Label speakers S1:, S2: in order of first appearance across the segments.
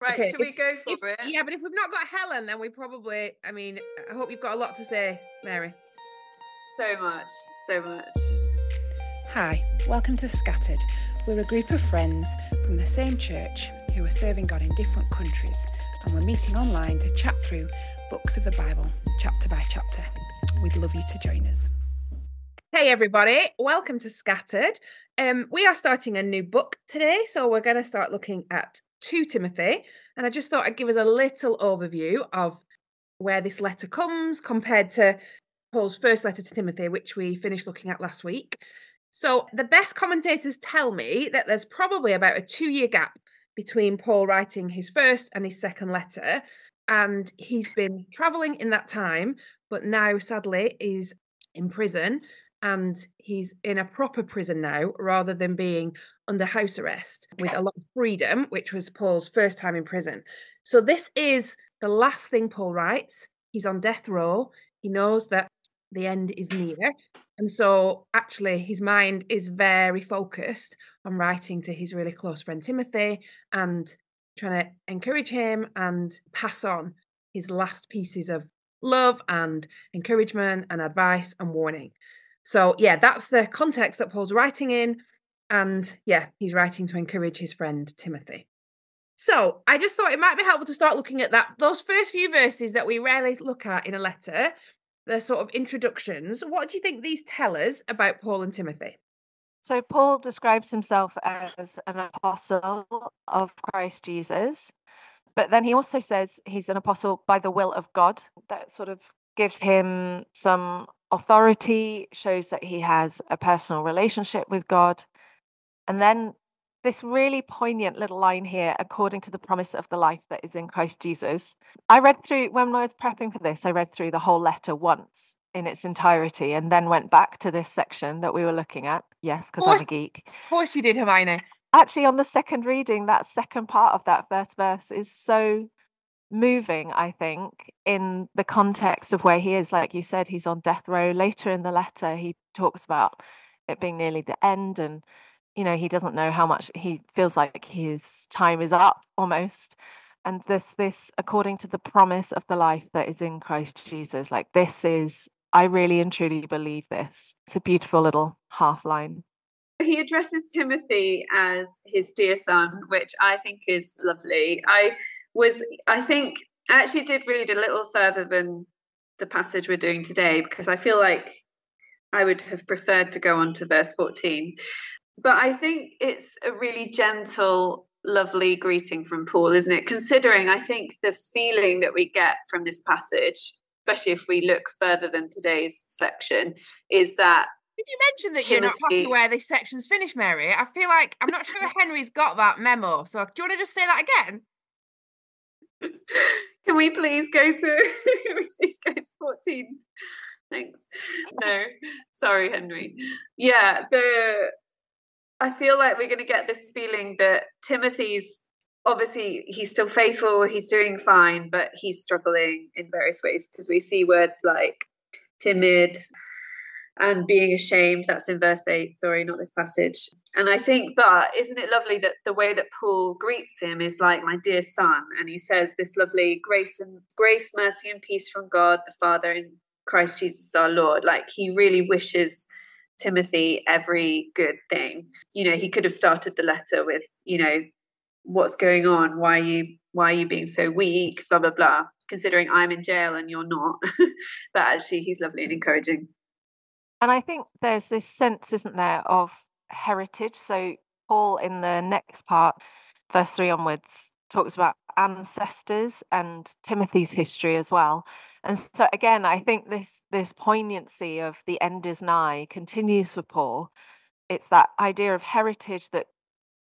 S1: Right,
S2: Okay,
S1: should we go
S2: If-
S1: for it?
S2: yeah, but if we've not got Helen, then we probably. I mean, I hope you've got a lot to say, Mary.
S1: So much, so much.
S3: Hi, welcome to Scattered. We're a group of friends from the same church who are serving God in different countries, and we're meeting online to chat through books of the Bible, chapter by chapter. We'd love you to join us.
S2: Hey everybody, welcome to Scattered. Um, we are starting a new book today, so we're going to start looking at 2 Timothy, and I just thought I'd give us a little overview of where this letter comes compared to Paul's first letter to Timothy, which we finished looking at last week. So the best commentators tell me that there's probably about a 2-year gap between Paul writing his first and his second letter, and he's been traveling in that time, but now sadly is in prison and he's in a proper prison now rather than being under house arrest with a lot of freedom, which was Paul's first time in prison. So, this is the last thing Paul writes. He's on death row. He knows that the end is near. And so, actually, his mind is very focused on writing to his really close friend Timothy and trying to encourage him and pass on his last pieces of love and encouragement and advice and warning. So, yeah, that's the context that Paul's writing in. And yeah, he's writing to encourage his friend Timothy. So, I just thought it might be helpful to start looking at that those first few verses that we rarely look at in a letter, the sort of introductions. What do you think these tell us about Paul and Timothy?
S4: So Paul describes himself as an apostle of Christ Jesus, but then he also says he's an apostle by the will of God. That sort of gives him some authority, shows that he has a personal relationship with God. And then this really poignant little line here, according to the promise of the life that is in Christ Jesus. I read through, when I was prepping for this, I read through the whole letter once in its entirety and then went back to this section that we were looking at. Yes, because I'm a geek.
S2: Of course you did, Hermione.
S4: Actually, on the second reading, that second part of that first verse is so moving, I think, in the context of where he is. Like you said, he's on death row. Later in the letter, he talks about it being nearly the end and you know he doesn't know how much he feels like his time is up almost and this this according to the promise of the life that is in christ jesus like this is i really and truly believe this it's a beautiful little half line
S1: He addresses Timothy as his dear son, which I think is lovely. I was, I think, I actually did read a little further than the passage we're doing today because I feel like I would have preferred to go on to verse 14. But I think it's a really gentle, lovely greeting from Paul, isn't it? Considering I think the feeling that we get from this passage, especially if we look further than today's section, is that
S2: Did you mention that you're not happy where this section's finished, Mary? I feel like I'm not sure Henry's got that memo. So do you want to just say that again?
S1: Can we please go to please go to 14? Thanks. No, sorry, Henry. Yeah, the I feel like we're gonna get this feeling that Timothy's obviously he's still faithful, he's doing fine, but he's struggling in various ways because we see words like timid and being ashamed. That's in verse 8. Sorry, not this passage. And I think, but isn't it lovely that the way that Paul greets him is like, my dear son? And he says this lovely grace and grace, mercy, and peace from God the Father and Christ Jesus our Lord. Like he really wishes Timothy every good thing. You know, he could have started the letter with, you know, what's going on? Why are you why are you being so weak? Blah blah blah. Considering I'm in jail and you're not. but actually he's lovely and encouraging.
S4: And I think there's this sense, isn't there, of heritage. So Paul in the next part, verse three onwards, talks about ancestors and Timothy's history as well. And so again, I think this this poignancy of the end is nigh continues for Paul. It's that idea of heritage that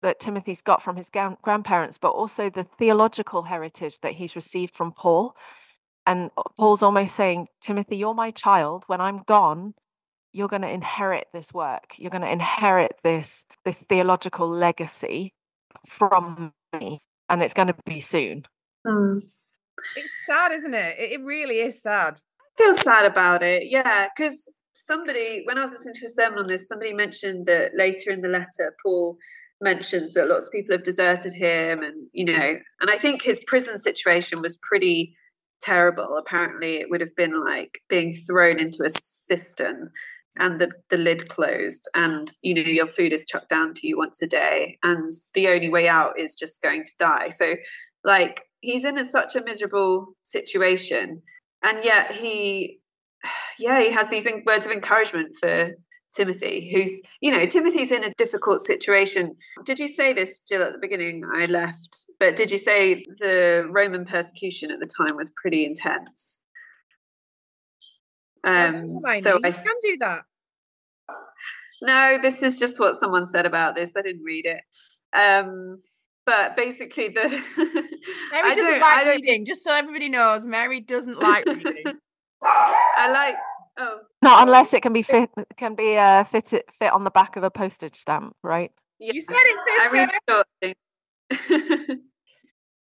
S4: that Timothy's got from his gran- grandparents, but also the theological heritage that he's received from Paul. And uh, Paul's almost saying, Timothy, you're my child. When I'm gone, you're going to inherit this work. You're going to inherit this this theological legacy from me, and it's going to be soon. Hmm.
S2: It's sad, isn't it? It, really is sad.
S1: I feel sad about it. Yeah, because somebody, when I was listening to a sermon on this, somebody mentioned that later in the letter, Paul mentions that lots of people have deserted him and you know and i think his prison situation was pretty terrible apparently it would have been like being thrown into a cistern and the, the lid closed and you know your food is chucked down to you once a day and the only way out is just going to die so like he's in a, such a miserable situation and yet he yeah he has these words of encouragement for Timothy, who's, you know, Timothy's in a difficult situation. Did you say this, Jill, at the beginning? I left, but did you say the Roman persecution at the time was pretty intense?
S2: Um, so I can do that.
S1: No, this is just what someone said about this. I didn't read it. Um, but basically, the
S2: Mary I doesn't like reading. Just so everybody knows, Mary doesn't like reading.
S1: I like Oh.
S4: Not unless it can be fit can be uh fit fit on the back of a postage stamp, right?
S2: Yeah. You said it,
S1: I read short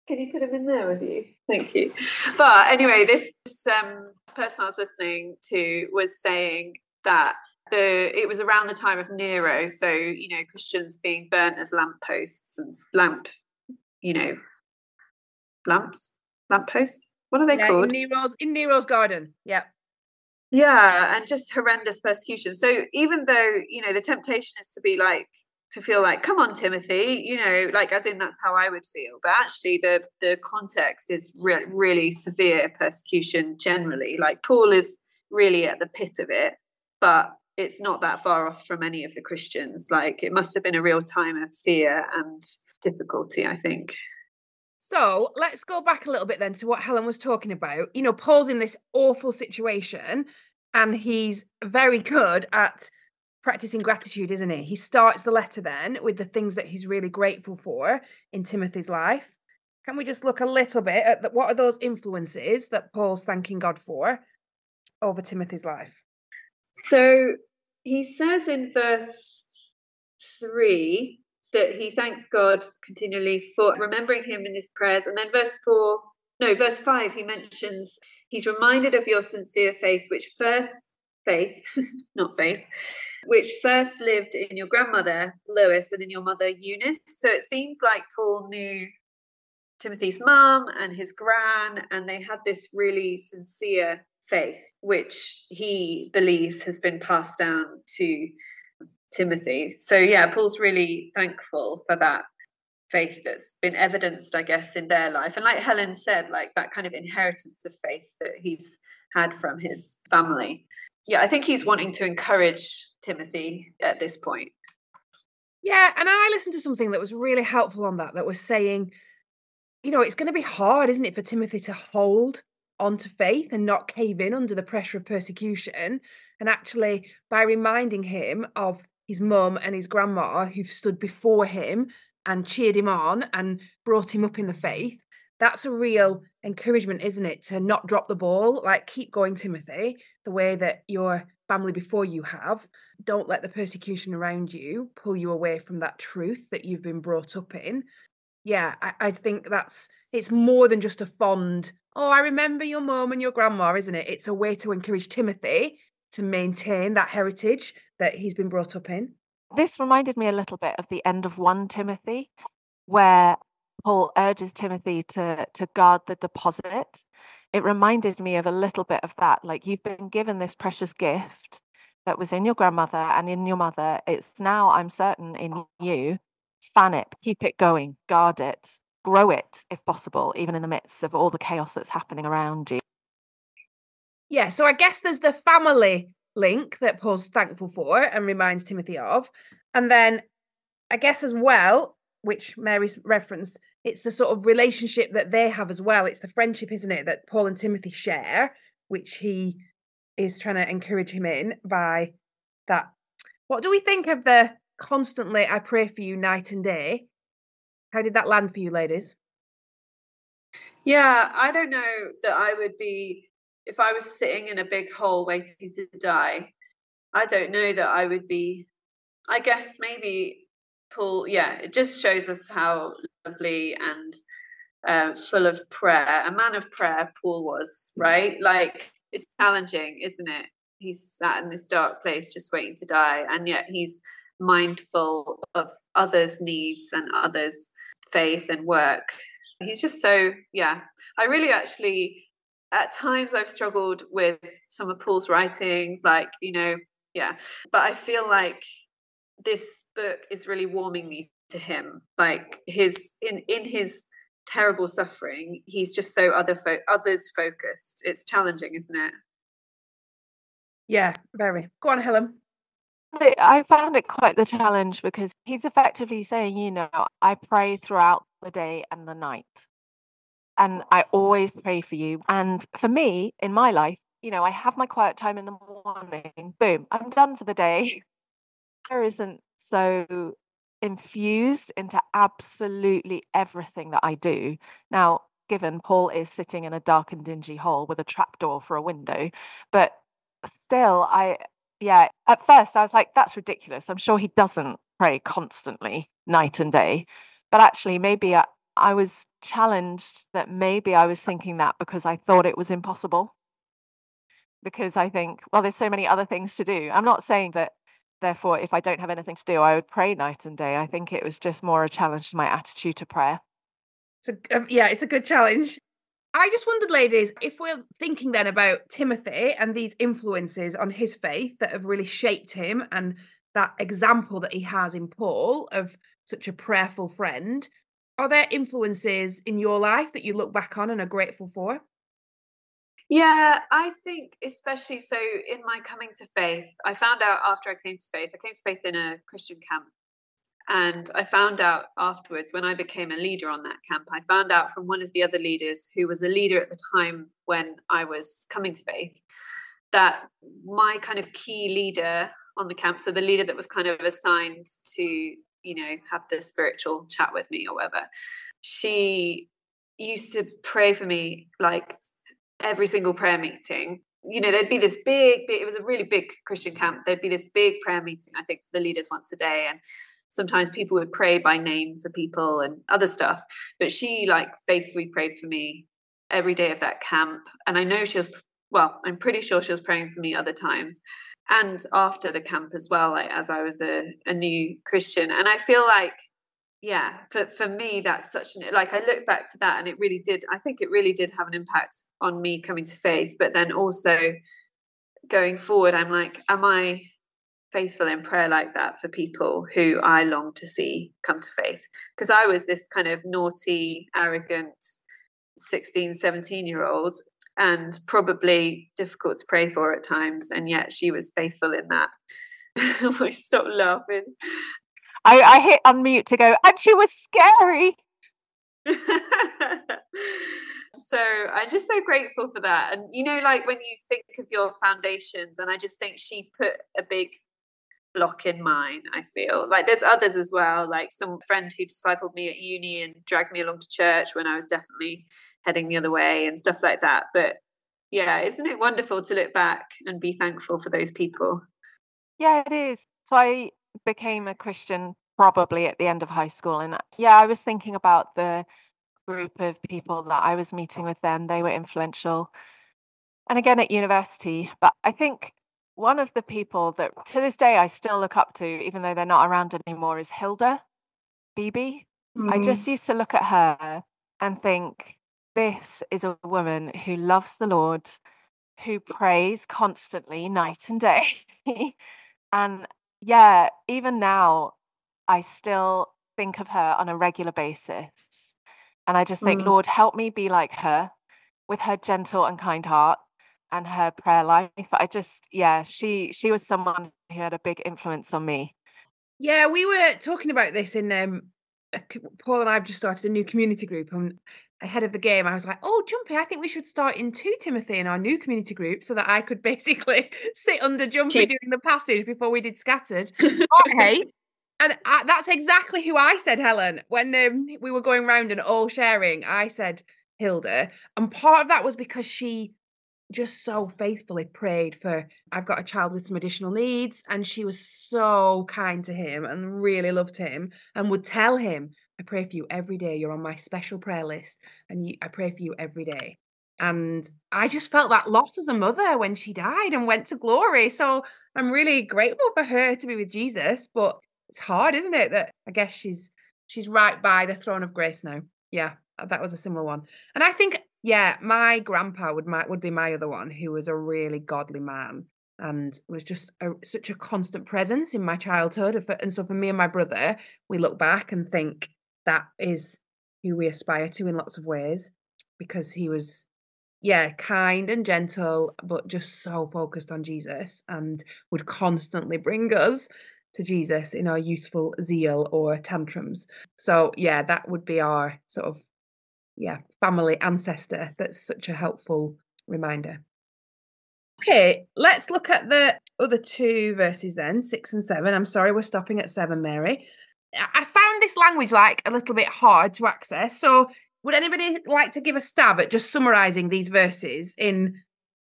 S1: Can you put them in there with you? Thank you. But anyway, this um, person I was listening to was saying that the it was around the time of Nero, so you know Christians being burnt as lampposts and lamp, you know, lamps, lampposts. What are they
S2: yeah,
S1: called?
S2: In Nero's in Nero's garden. Yeah
S1: yeah and just horrendous persecution so even though you know the temptation is to be like to feel like come on timothy you know like as in that's how i would feel but actually the the context is re- really severe persecution generally like paul is really at the pit of it but it's not that far off from any of the christians like it must have been a real time of fear and difficulty i think
S2: so let's go back a little bit then to what Helen was talking about. You know, Paul's in this awful situation and he's very good at practicing gratitude, isn't he? He starts the letter then with the things that he's really grateful for in Timothy's life. Can we just look a little bit at the, what are those influences that Paul's thanking God for over Timothy's life?
S1: So he says in verse 3 that he thanks God continually for remembering him in his prayers. And then verse 4, no, verse 5, he mentions he's reminded of your sincere faith, which first faith, not faith, which first lived in your grandmother Lois and in your mother Eunice. So it seems like Paul knew Timothy's mum and his gran, and they had this really sincere faith, which he believes has been passed down to Timothy. So yeah, Paul's really thankful for that faith that's been evidenced, I guess, in their life. And like Helen said, like that kind of inheritance of faith that he's had from his family. Yeah, I think he's wanting to encourage Timothy at this point.
S2: Yeah, and I listened to something that was really helpful on that, that was saying, you know, it's going to be hard, isn't it, for Timothy to hold onto faith and not cave in under the pressure of persecution. And actually, by reminding him of his mum and his grandma who've stood before him and cheered him on and brought him up in the faith. That's a real encouragement isn't it to not drop the ball? Like keep going timothy the way that your family before you have. Don't let the persecution around you pull you away from that truth that you've been brought up in. Yeah i, I think that's it's more than just a fond oh i remember your mom and your grandma isn't it? It's a way to encourage timothy to maintain that heritage that he's been brought up in.
S4: This reminded me a little bit of the end of 1 Timothy, where Paul urges Timothy to, to guard the deposit. It reminded me of a little bit of that. Like you've been given this precious gift that was in your grandmother and in your mother. It's now, I'm certain, in you. Fan it, keep it going, guard it, grow it if possible, even in the midst of all the chaos that's happening around you.
S2: Yeah, so I guess there's the family link that Paul's thankful for and reminds Timothy of. And then I guess as well, which Mary's referenced, it's the sort of relationship that they have as well. It's the friendship, isn't it, that Paul and Timothy share, which he is trying to encourage him in by that. What do we think of the constantly I pray for you night and day? How did that land for you, ladies?
S1: Yeah, I don't know that I would be if I was sitting in a big hole waiting to die, I don't know that I would be. I guess maybe Paul, yeah, it just shows us how lovely and uh, full of prayer, a man of prayer Paul was, right? Like, it's challenging, isn't it? He's sat in this dark place just waiting to die, and yet he's mindful of others' needs and others' faith and work. He's just so, yeah. I really actually, at times, I've struggled with some of Paul's writings, like, you know, yeah. But I feel like this book is really warming me to him. Like his, in, in his, terrible suffering he's just so other fo- others focused it's challenging isn't it
S2: yeah very go on helen
S4: I found it quite the challenge because he's effectively saying, you know, I pray throughout the day and the night. And I always pray for you. And for me, in my life, you know, I have my quiet time in the morning, boom, I'm done for the day. There isn't so infused into absolutely everything that I do. Now, given Paul is sitting in a dark and dingy hole with a trapdoor for a window, but still, I yeah, at first I was like, that's ridiculous. I'm sure he doesn't pray constantly, night and day. But actually, maybe I, I was challenged that maybe I was thinking that because I thought it was impossible. Because I think, well, there's so many other things to do. I'm not saying that, therefore, if I don't have anything to do, I would pray night and day. I think it was just more a challenge to my attitude to prayer.
S2: So, um, yeah, it's a good challenge. I just wondered, ladies, if we're thinking then about Timothy and these influences on his faith that have really shaped him and that example that he has in Paul of such a prayerful friend, are there influences in your life that you look back on and are grateful for?
S1: Yeah, I think especially so in my coming to faith, I found out after I came to faith, I came to faith in a Christian camp and I found out afterwards when I became a leader on that camp, I found out from one of the other leaders who was a leader at the time when I was coming to faith that my kind of key leader on the camp, so the leader that was kind of assigned to, you know, have the spiritual chat with me or whatever, she used to pray for me like every single prayer meeting you know, there'd be this big, big, it was a really big Christian camp. There'd be this big prayer meeting, I think, for the leaders once a day. And sometimes people would pray by name for people and other stuff but she like faithfully prayed for me every day of that camp and i know she was well i'm pretty sure she was praying for me other times and after the camp as well like as i was a, a new christian and i feel like yeah for, for me that's such an like i look back to that and it really did i think it really did have an impact on me coming to faith but then also going forward i'm like am i faithful in prayer like that for people who I long to see come to faith. Because I was this kind of naughty, arrogant 16, 17 year old and probably difficult to pray for at times. And yet she was faithful in that. I stopped laughing.
S4: I, I hit unmute to go, and she was scary.
S1: so I'm just so grateful for that. And you know, like when you think of your foundations, and I just think she put a big block in mine i feel. Like there's others as well like some friend who discipled me at uni and dragged me along to church when i was definitely heading the other way and stuff like that. But yeah isn't it wonderful to look back and be thankful for those people?
S4: Yeah it is. So i became a christian probably at the end of high school and yeah i was thinking about the group of people that i was meeting with them. They were influential. And again at university but i think one of the people that to this day I still look up to, even though they're not around anymore, is Hilda Beebe. Mm. I just used to look at her and think, this is a woman who loves the Lord, who prays constantly, night and day. and yeah, even now, I still think of her on a regular basis. And I just think, mm. Lord, help me be like her with her gentle and kind heart and her prayer life. I just, yeah, she she was someone who had a big influence on me.
S2: Yeah, we were talking about this in um, Paul and I've just started a new community group, and ahead of the game, I was like, "Oh, Jumpy, I think we should start in two Timothy in our new community group, so that I could basically sit under Jumpy doing the passage before we did scattered." hey, and I, that's exactly who I said, Helen, when um, we were going round and all sharing. I said Hilda, and part of that was because she just so faithfully prayed for I've got a child with some additional needs and she was so kind to him and really loved him and would tell him I pray for you every day you're on my special prayer list and you, I pray for you every day And I just felt that loss as a mother when she died and went to glory. So I'm really grateful for her to be with Jesus, but it's hard, isn't it? That I guess she's she's right by the throne of grace now. Yeah, that was a similar one. And I think, yeah, my grandpa would my, would be my other one, who was a really godly man and was just a, such a constant presence in my childhood. And so for me and my brother, we look back and think that is who we aspire to in lots of ways because he was yeah, kind and gentle, but just so focused on Jesus and would constantly bring us to Jesus in our youthful zeal or tantrums. So, yeah, that would be our sort of, yeah, family ancestor. That's such a helpful reminder. Okay, let's look at the other two verses then, six and seven. I'm sorry, we're stopping at seven, Mary. I found this language like a little bit hard to access. So would anybody like to give a stab at just summarizing these verses in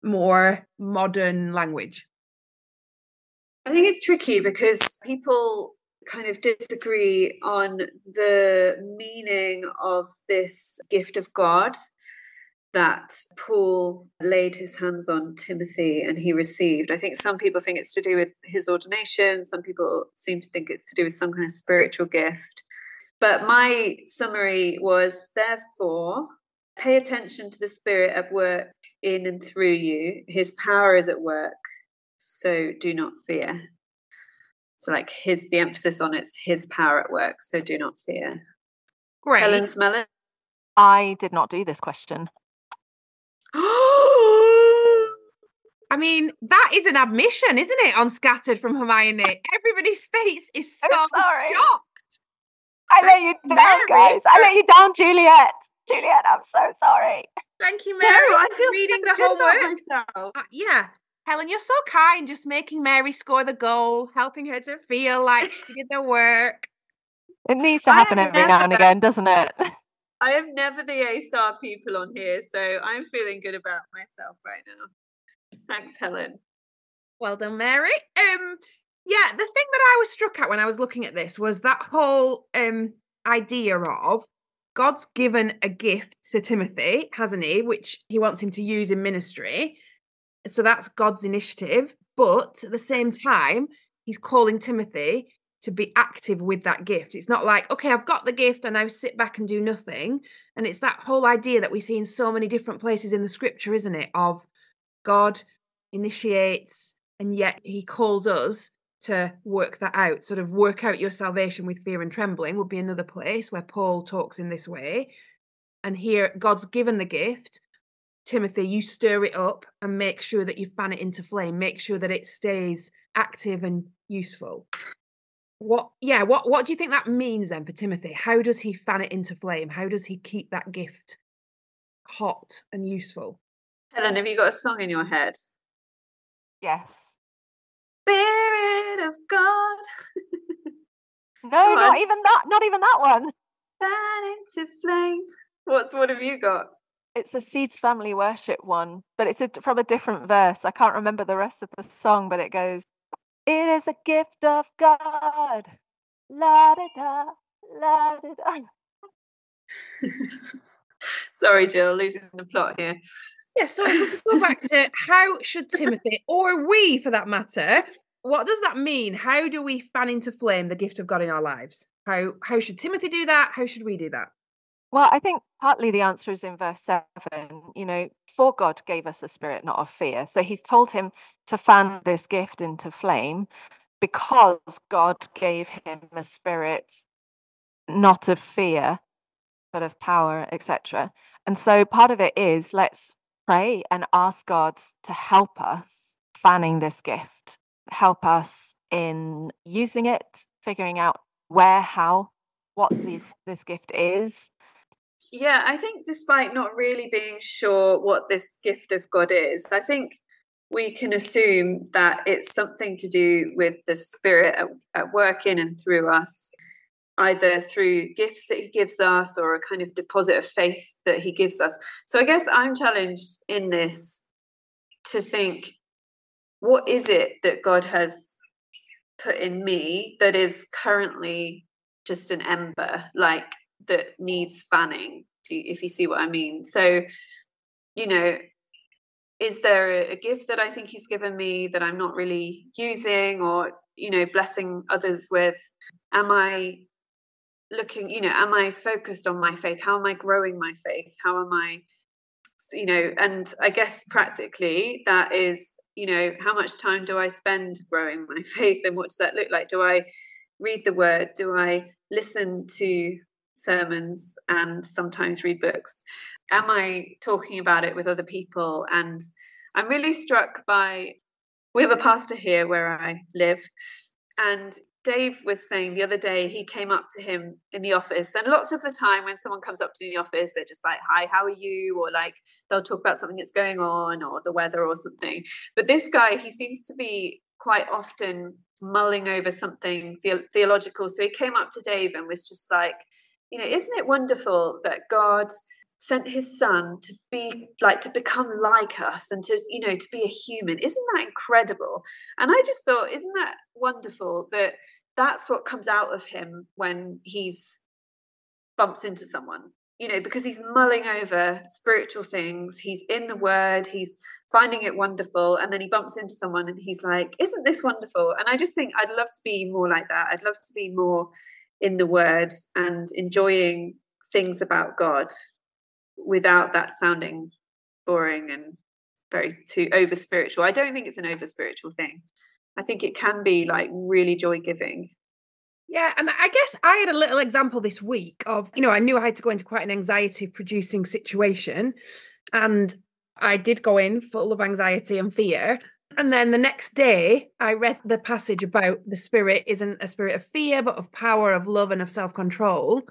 S2: more modern language?
S1: I think it's tricky because people kind of disagree on the meaning of this gift of God that Paul laid his hands on Timothy and he received. I think some people think it's to do with his ordination, some people seem to think it's to do with some kind of spiritual gift. But my summary was therefore, pay attention to the Spirit at work in and through you. His power is at work, so do not fear. So, like, his the emphasis on it's his power at work, so do not fear.
S2: Great.
S1: Helen Smellon.
S4: I did not do this question.
S2: I mean, that is an admission, isn't it, on Scattered from Hermione? Everybody's face is so
S4: sorry.
S2: shocked.
S4: I let you down,
S2: Mary.
S4: guys. I let you down, Juliet. Juliet, I'm so sorry.
S2: Thank you,
S1: No,
S2: Mary.
S1: I feel
S2: reading
S1: so
S2: the
S1: good
S2: whole
S1: about
S2: work.
S1: myself.
S2: Uh, yeah. Helen, you're so kind, just making Mary score the goal, helping her to feel like she did the work.
S4: It needs to happen
S1: am
S4: every now and again, doesn't it?
S1: I am never the A star people on here, so I'm feeling good about myself right now. Thanks, Helen.
S2: Well done, Mary. Um, yeah, the thing that I was struck at when I was looking at this was that whole um idea of God's given a gift to Timothy, hasn't he? Which he wants him to use in ministry. So that's God's initiative. But at the same time, he's calling Timothy to be active with that gift. It's not like, okay, I've got the gift and I sit back and do nothing. And it's that whole idea that we see in so many different places in the scripture, isn't it? Of God initiates and yet he calls us to work that out sort of work out your salvation with fear and trembling would be another place where paul talks in this way and here god's given the gift timothy you stir it up and make sure that you fan it into flame make sure that it stays active and useful what yeah what what do you think that means then for timothy how does he fan it into flame how does he keep that gift hot and useful
S1: Helen, have you got a song in your head?
S4: Yes.
S1: Spirit of God,
S4: No,
S1: Come
S4: not
S1: on.
S4: even that. Not even that one.
S1: fan into flames. What's what have you got?
S4: It's a Seeds Family Worship one, but it's a, from a different verse. I can't remember the rest of the song, but it goes, "It is a gift of God." La da da, la da da.
S1: Sorry, Jill, losing the plot here.
S2: Yeah, so we go back to how should Timothy, or we for that matter, what does that mean? How do we fan into flame the gift of God in our lives? How how should Timothy do that? How should we do that?
S4: Well, I think partly the answer is in verse 7. You know, for God gave us a spirit not of fear. So he's told him to fan this gift into flame because God gave him a spirit not of fear, but of power, etc. And so part of it is let's pray and ask God to help us fanning this gift, help us in using it, figuring out where, how, what this gift is.
S1: Yeah, I think despite not really being sure what this gift of God is, I think we can assume that it's something to do with the Spirit at, at work in and through us, either through gifts that He gives us or a kind of deposit of faith that He gives us. So I guess I'm challenged in this to think what is it that God has put in me that is currently just an ember, like that needs fanning, if you see what I mean. So, you know, is there a, gift that I think he's given me that I'm not really using or, you know, blessing others with? Am I looking, you know, am I focused on my faith? How am I growing my faith? How am I, you know, and I guess practically that is, you know, how much time do I spend growing my faith and what does that look like? Do I read the word? Do I listen to sermons and sometimes read books? Am I talking about it with other people? And I'm really struck by we have a pastor here where I live, and Dave was saying the other day he came up to him in the office, and lots of the time when someone comes up to the office, they're just like, "Hi, how are you?" or like they'll talk about something that's going on or the weather or something. But this guy, he seems to be quite often mulling over something the- theological. So he came up to Dave and was just like, you know, isn't it wonderful that God sent his son to be like to become like us and to you know to be a human? Isn't that incredible? And i just thought isn't that wonderful that that's what comes out of him when he's bumps into someone? You know because he's mulling over spiritual things he's in the word he's finding it wonderful and then he bumps into someone and he's like isn't this wonderful? And i just think i'd love to be more like that. I'd love to be more in the word and enjoying things about god without that sounding boring and very too over spiritual. I don't think it's an over spiritual thing. I think it can be like really joy giving.
S2: Yeah, and I guess I had a little example this week of, you know, I knew I had to go into quite an anxiety producing situation. And I did go in full of anxiety and fear. And then the next day, I read the passage about the spirit isn't a spirit of fear, but of power, of love, and of self control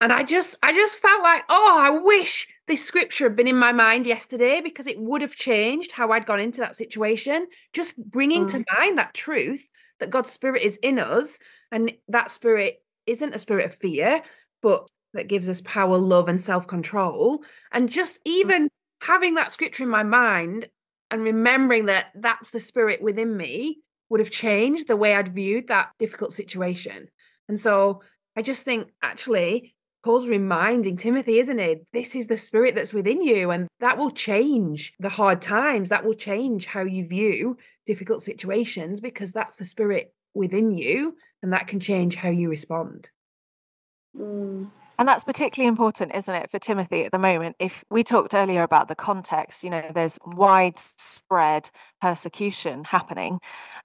S2: and i just i just felt like oh i wish this scripture had been in my mind yesterday because it would have changed how i'd gone into that situation just bringing mm. to mind that truth that god's spirit is in us and that spirit isn't a spirit of fear but that gives us power love and self-control and just mm. even having that scripture in my mind and remembering that that's the spirit within me would have changed the way i'd viewed that difficult situation and so I just think actually Paul's reminding Timothy, isn't it? This is the spirit that's within you, and that will change the hard times. That will change how you view difficult situations because that's the spirit within you, and that can change how you respond.
S4: Mm. And that's particularly important, isn't it, for Timothy at the moment? If we talked earlier about the context, you know, there's widespread persecution happening.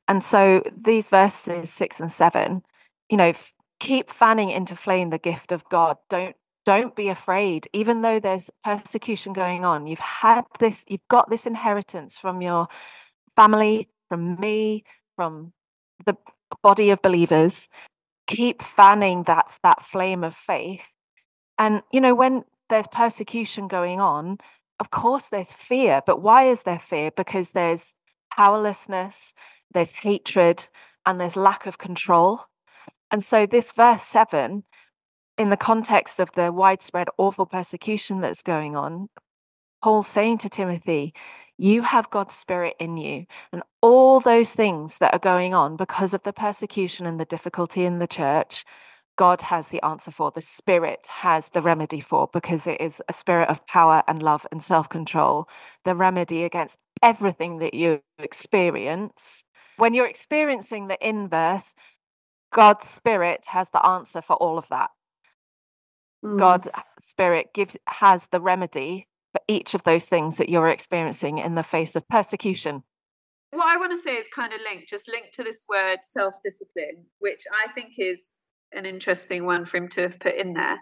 S4: And so these verses six and seven, you know, keep fanning into flame the gift of God. Don't don't be afraid even though there's persecution going on you've had this you've got this inheritance from your family from me from the body of believers keep fanning that that flame of faith and you know when there's persecution going on of course there's fear but why is there fear because there's powerlessness there's hatred and there's lack of control and so, this verse 7, in the context of the widespread awful persecution that's going on, Paul's saying to Timothy, You have God's Spirit in you. And all those things that are going on because of the persecution and the difficulty in the church, God has the answer for. The Spirit has the remedy for because it is a spirit of power and love and self control, the remedy against everything that you experience. When you're experiencing the inverse, God's spirit has the answer for all of that. Mm. God's spirit gives has the remedy for each of those things that you're experiencing in the face of persecution.
S1: What I want to say is kind of linked, just linked to this word self discipline, which I think is an interesting one for him to have put in there.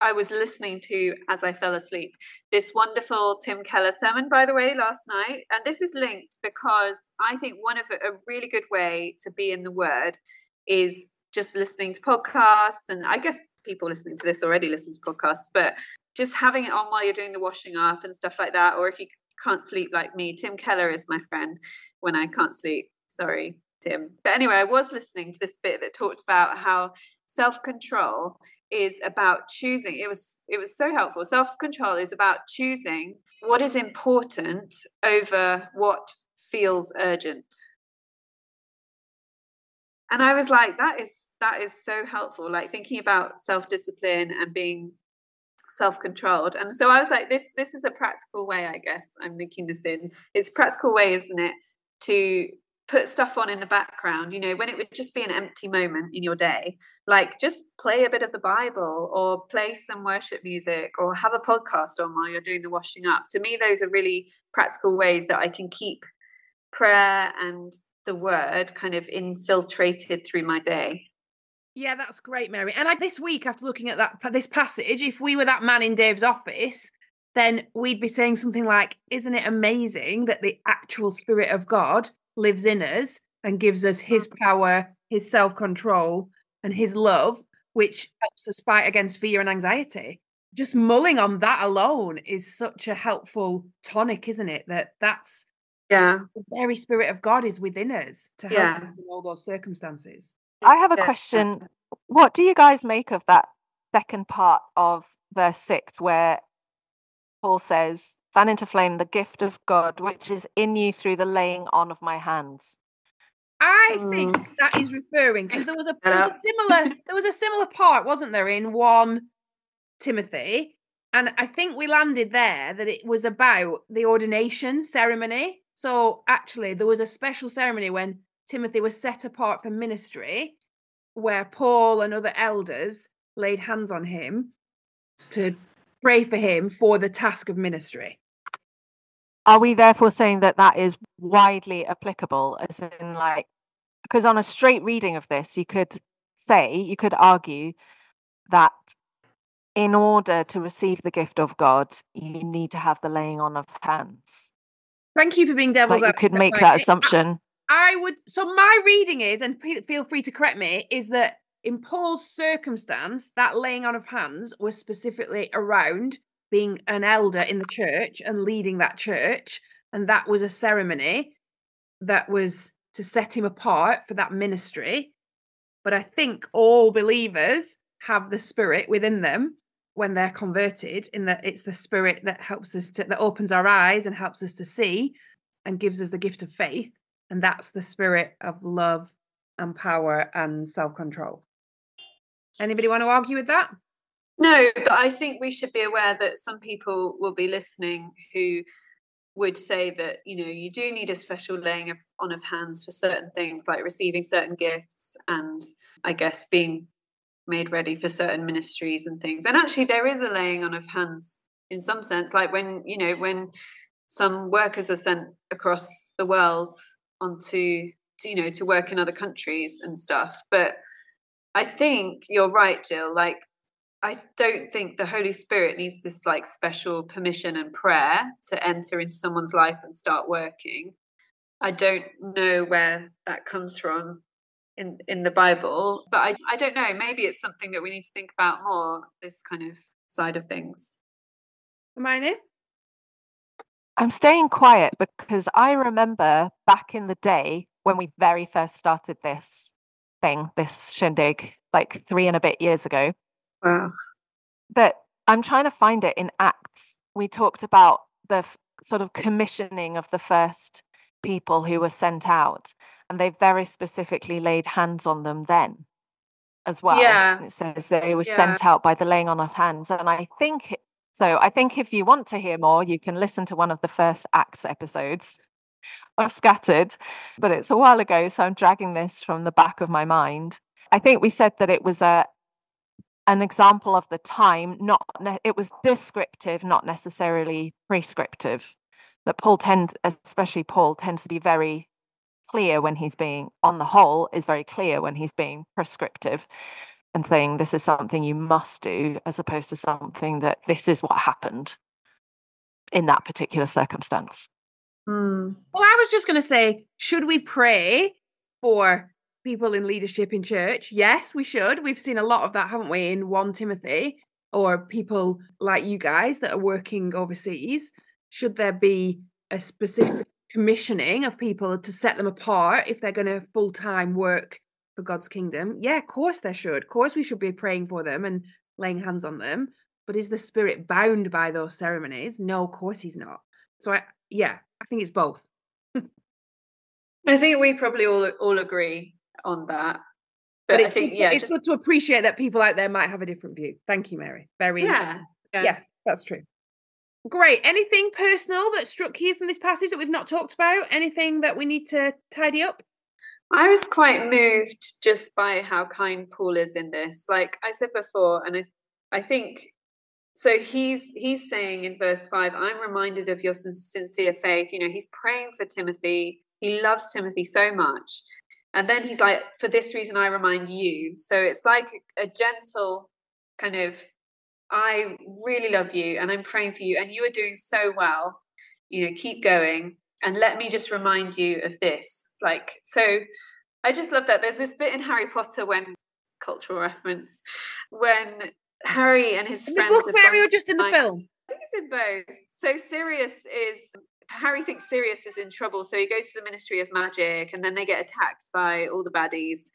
S1: I was listening to as I fell asleep this wonderful Tim Keller sermon, by the way, last night. And this is linked because I think one of a really good way to be in the Word is just listening to podcasts and i guess people listening to this already listen to podcasts but just having it on while you're doing the washing up and stuff like that or if you can't sleep like me tim keller is my friend when i can't sleep sorry tim but anyway i was listening to this bit that talked about how self-control is about choosing. It was it was so helpful. Self-control is about choosing what is important over what feels urgent. And i was like that is that is so helpful like thinking about self-discipline and being self-controlled. And so i was like this this is a practical way i guess i'm linking this in. It's a practical way isn't it to put stuff on in the background you know when it would just be an empty moment in your day like just play a bit of the bible or play some worship music or have a podcast on while you're doing the washing up. To me those are really practical ways that i can keep prayer and the word kind of infiltrated through my day.
S2: Yeah that's great mary. And this week after looking at that this passage if we were that man in dave's office then we'd be saying something like isn't it amazing that the actual spirit of god lives in us and gives us his mm. power, his self control, and his love, which helps us fight against fear and anxiety. Just mulling on that alone is such a helpful tonic, isn't it? That that's
S1: yeah,
S2: the very spirit of God is within us to help yeah. in all those circumstances.
S4: I have a question. What do you guys make of that second part of verse six where Paul says, fan into flame the gift of God which is in you through the laying on of my hands.
S2: I think mm. that is referring because there was a, there was a similar there was a similar part, wasn't there, in one Timothy, and I think we landed there that it was about the ordination ceremony. So actually, there was a special ceremony when Timothy was set apart for ministry, where Paul and other elders laid hands on him to pray for him for the task of ministry.
S4: Are we therefore saying that that is widely applicable, as in like, because on a straight reading of this, you could say, you could argue that in order to receive the gift of God, you need to have the laying on of hands.
S2: Thank you for being devil's
S4: like You could make that assumption.
S2: I, I would. So my reading is, and feel free to correct me, is that in Paul's circumstance, that laying on of hands was specifically around being an elder in the church and leading that church. And that was a ceremony that was to set him apart for that ministry. But I think all believers have the spirit within them when they're converted, in that it's the spirit that helps us to, that opens our eyes and helps us to see and gives us the gift of faith. And that's the spirit of love and power and self control. Anybody want to argue with that?
S1: No, but I think we should be aware that some people will be listening who would say that you know you do need a special laying on of hands for certain things like receiving certain gifts and i guess being made ready for certain ministries and things. And actually there is a laying on of hands in some sense like when you know when some workers are sent across the world onto to, you know to work in other countries and stuff. But i think you're right jill like I don't think the Holy Spirit needs this like special permission and prayer to enter into someone's life and start working. I don't know where that comes from in in the Bible, but I I don't know. Maybe it's something that we need to think about more. This kind of side of things.
S2: Hermione,
S4: I'm staying quiet because I remember back in the day when we very first started this thing, this shindig, like three and a bit years ago.
S1: Wow.
S4: But I'm trying to find it in Acts. We talked about the f- sort of commissioning of the first people who were sent out, and they very specifically laid hands on them then as well.
S1: Yeah.
S4: It says they were yeah. sent out by the laying on of hands. And I think so. I think if you want to hear more, you can listen to one of the first Acts episodes of Scattered, but it's a while ago. So I'm dragging this from the back of my mind. I think we said that it was a an example of the time not ne- it was descriptive not necessarily prescriptive that paul tends especially paul tends to be very clear when he's being on the whole is very clear when he's being prescriptive and saying this is something you must do as opposed to something that this is what happened in that particular circumstance
S2: mm. well i was just going to say should we pray for people in leadership in church. Yes, we should. We've seen a lot of that, haven't we, in 1 Timothy or people like you guys that are working overseas. Should there be a specific commissioning of people to set them apart if they're going to full time work for God's kingdom? Yeah, of course there should. Of course, we should be praying for them and laying hands on them. But is the spirit bound by those ceremonies? No, of course he's not. So I, yeah, I think it's both.
S1: I think we probably all all agree on that.
S2: But, but it's, think, good to, yeah, it's just... good to appreciate that people out there might have a different view. Thank you, Mary. Very
S1: yeah.
S2: yeah, yeah that's true. Great. Anything personal that struck you from this passage that we've not talked about? Anything that we need to tidy up?
S1: I was quite moved just by how kind Paul is in this. Like I said before, and I, I think so he's he's saying in verse 5 i'm reminded of your sincere faith you know he's praying for timothy he loves timothy so much and then he's like for this reason i remind you so it's like a gentle kind of i really love you and i'm praying for you and you are doing so well you know keep going and let me just remind you of this like so i just love that there's this bit in harry potter when cultural reference when Harry and his
S2: in
S1: friends.
S2: The book, just in the film?
S1: I think it's in both. So Sirius is Harry thinks Sirius is in trouble, so he goes to the Ministry of Magic, and then they get attacked by all the baddies.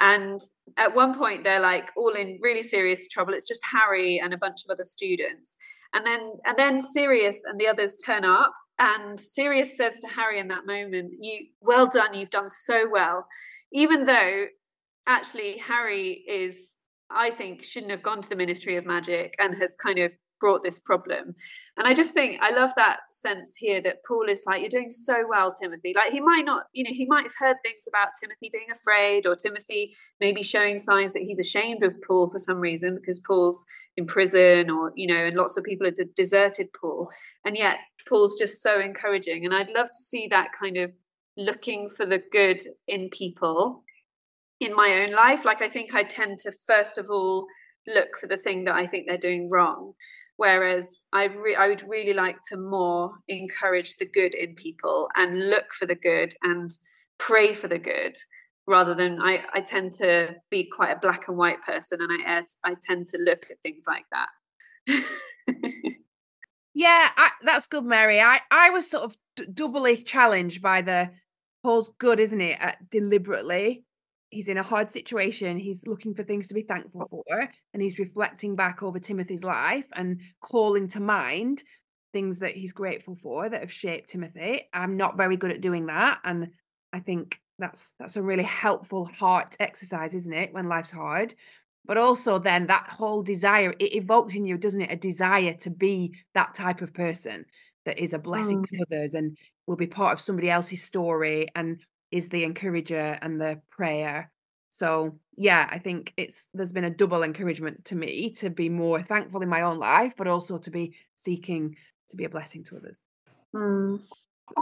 S1: And at one point, they're like all in really serious trouble. It's just Harry and a bunch of other students. And then, and then Sirius and the others turn up, and Sirius says to Harry in that moment, "You, well done. You've done so well." Even though, actually, Harry is I think shouldn't have gone to the Ministry of Magic and has kind of brought this problem. And I just think I love that sense here that Paul is like, You're doing so well, Timothy. Like he might not, you know, he might have heard things about Timothy being afraid or Timothy maybe showing signs that he's ashamed of Paul for some reason because Paul's in prison or, you know, and lots of people have deserted Paul. And yet Paul's just so encouraging. And I'd love to see that kind of looking for the good in people in my own life. Like I think I tend to first of all look for the thing that I think they're doing wrong. Whereas I, re- I would really like to more encourage the good in people and look for the good and pray for the good rather than I, I tend to be quite a black and white person and I, I tend to look at things like that.
S2: yeah, I, that's good, Mary. I, I was sort of d- doubly challenged by the Paul's good, isn't it? At deliberately he's in a hard situation he's looking for things to be thankful oh. for and he's reflecting back over timothy's life and calling to mind things that he's grateful for that have shaped timothy. I'm not very good at doing that and i think that's that's a really helpful heart exercise isn't it when life's hard? But also then that whole desire it evokes in you doesn't it a desire to be that type of person that is a blessing oh. to others and will be part of somebody else's story and is the encourager and the prayer. So yeah, I think it's there's been a double encouragement to me to be more thankful in my own life, but also to be seeking to be a blessing to others.
S1: Mm.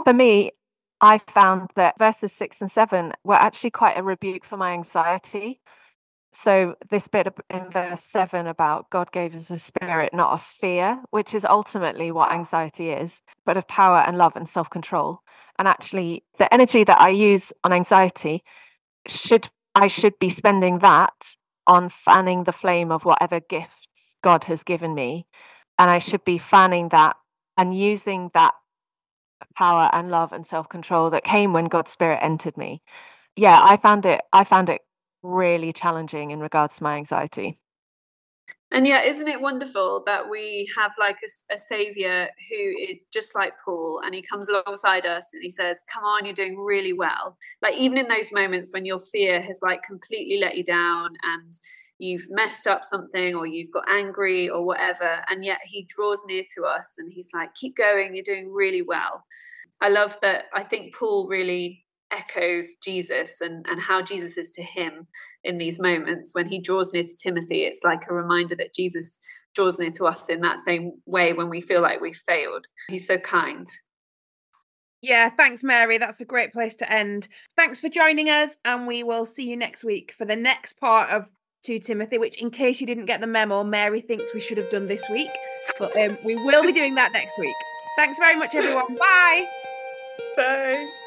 S4: For me, I found that verses six and seven were actually quite a rebuke for my anxiety. So, this bit in verse seven about God gave us a spirit not of fear, which is ultimately what anxiety is, but of power and love and self control and actually the energy that i use on anxiety should i should be spending that on fanning the flame of whatever gifts god has given me. And i should be fanning that and using that power and love and self-control that came when god's spirit entered me. Yeah i found it i found it really challenging in regards to my anxiety
S1: and yeah, isn't it wonderful that we have like a, a, savior who is just like Paul and he comes alongside us and he says, Come on, you're doing really well. Like, even in those moments when your fear has like completely let you down and you've messed up something or you've got angry or whatever, and yet he draws near to us and he's like, Keep going, you're doing really well. I love that. I think Paul really echoes Jesus and, and how Jesus is to him in these moments. When he draws near to Timothy, it's like a reminder that Jesus draws near to us in that same way when we feel like we've failed. He's so kind.
S2: Yeah, thanks, Mary. That's a great place to end. Thanks for joining us, and we will see you next week for the next part of 2 Timothy, which, in case you didn't get the memo, Mary thinks we should have done this week. But um, we will be doing that next week. Thanks very much, everyone. Bye.
S1: Bye.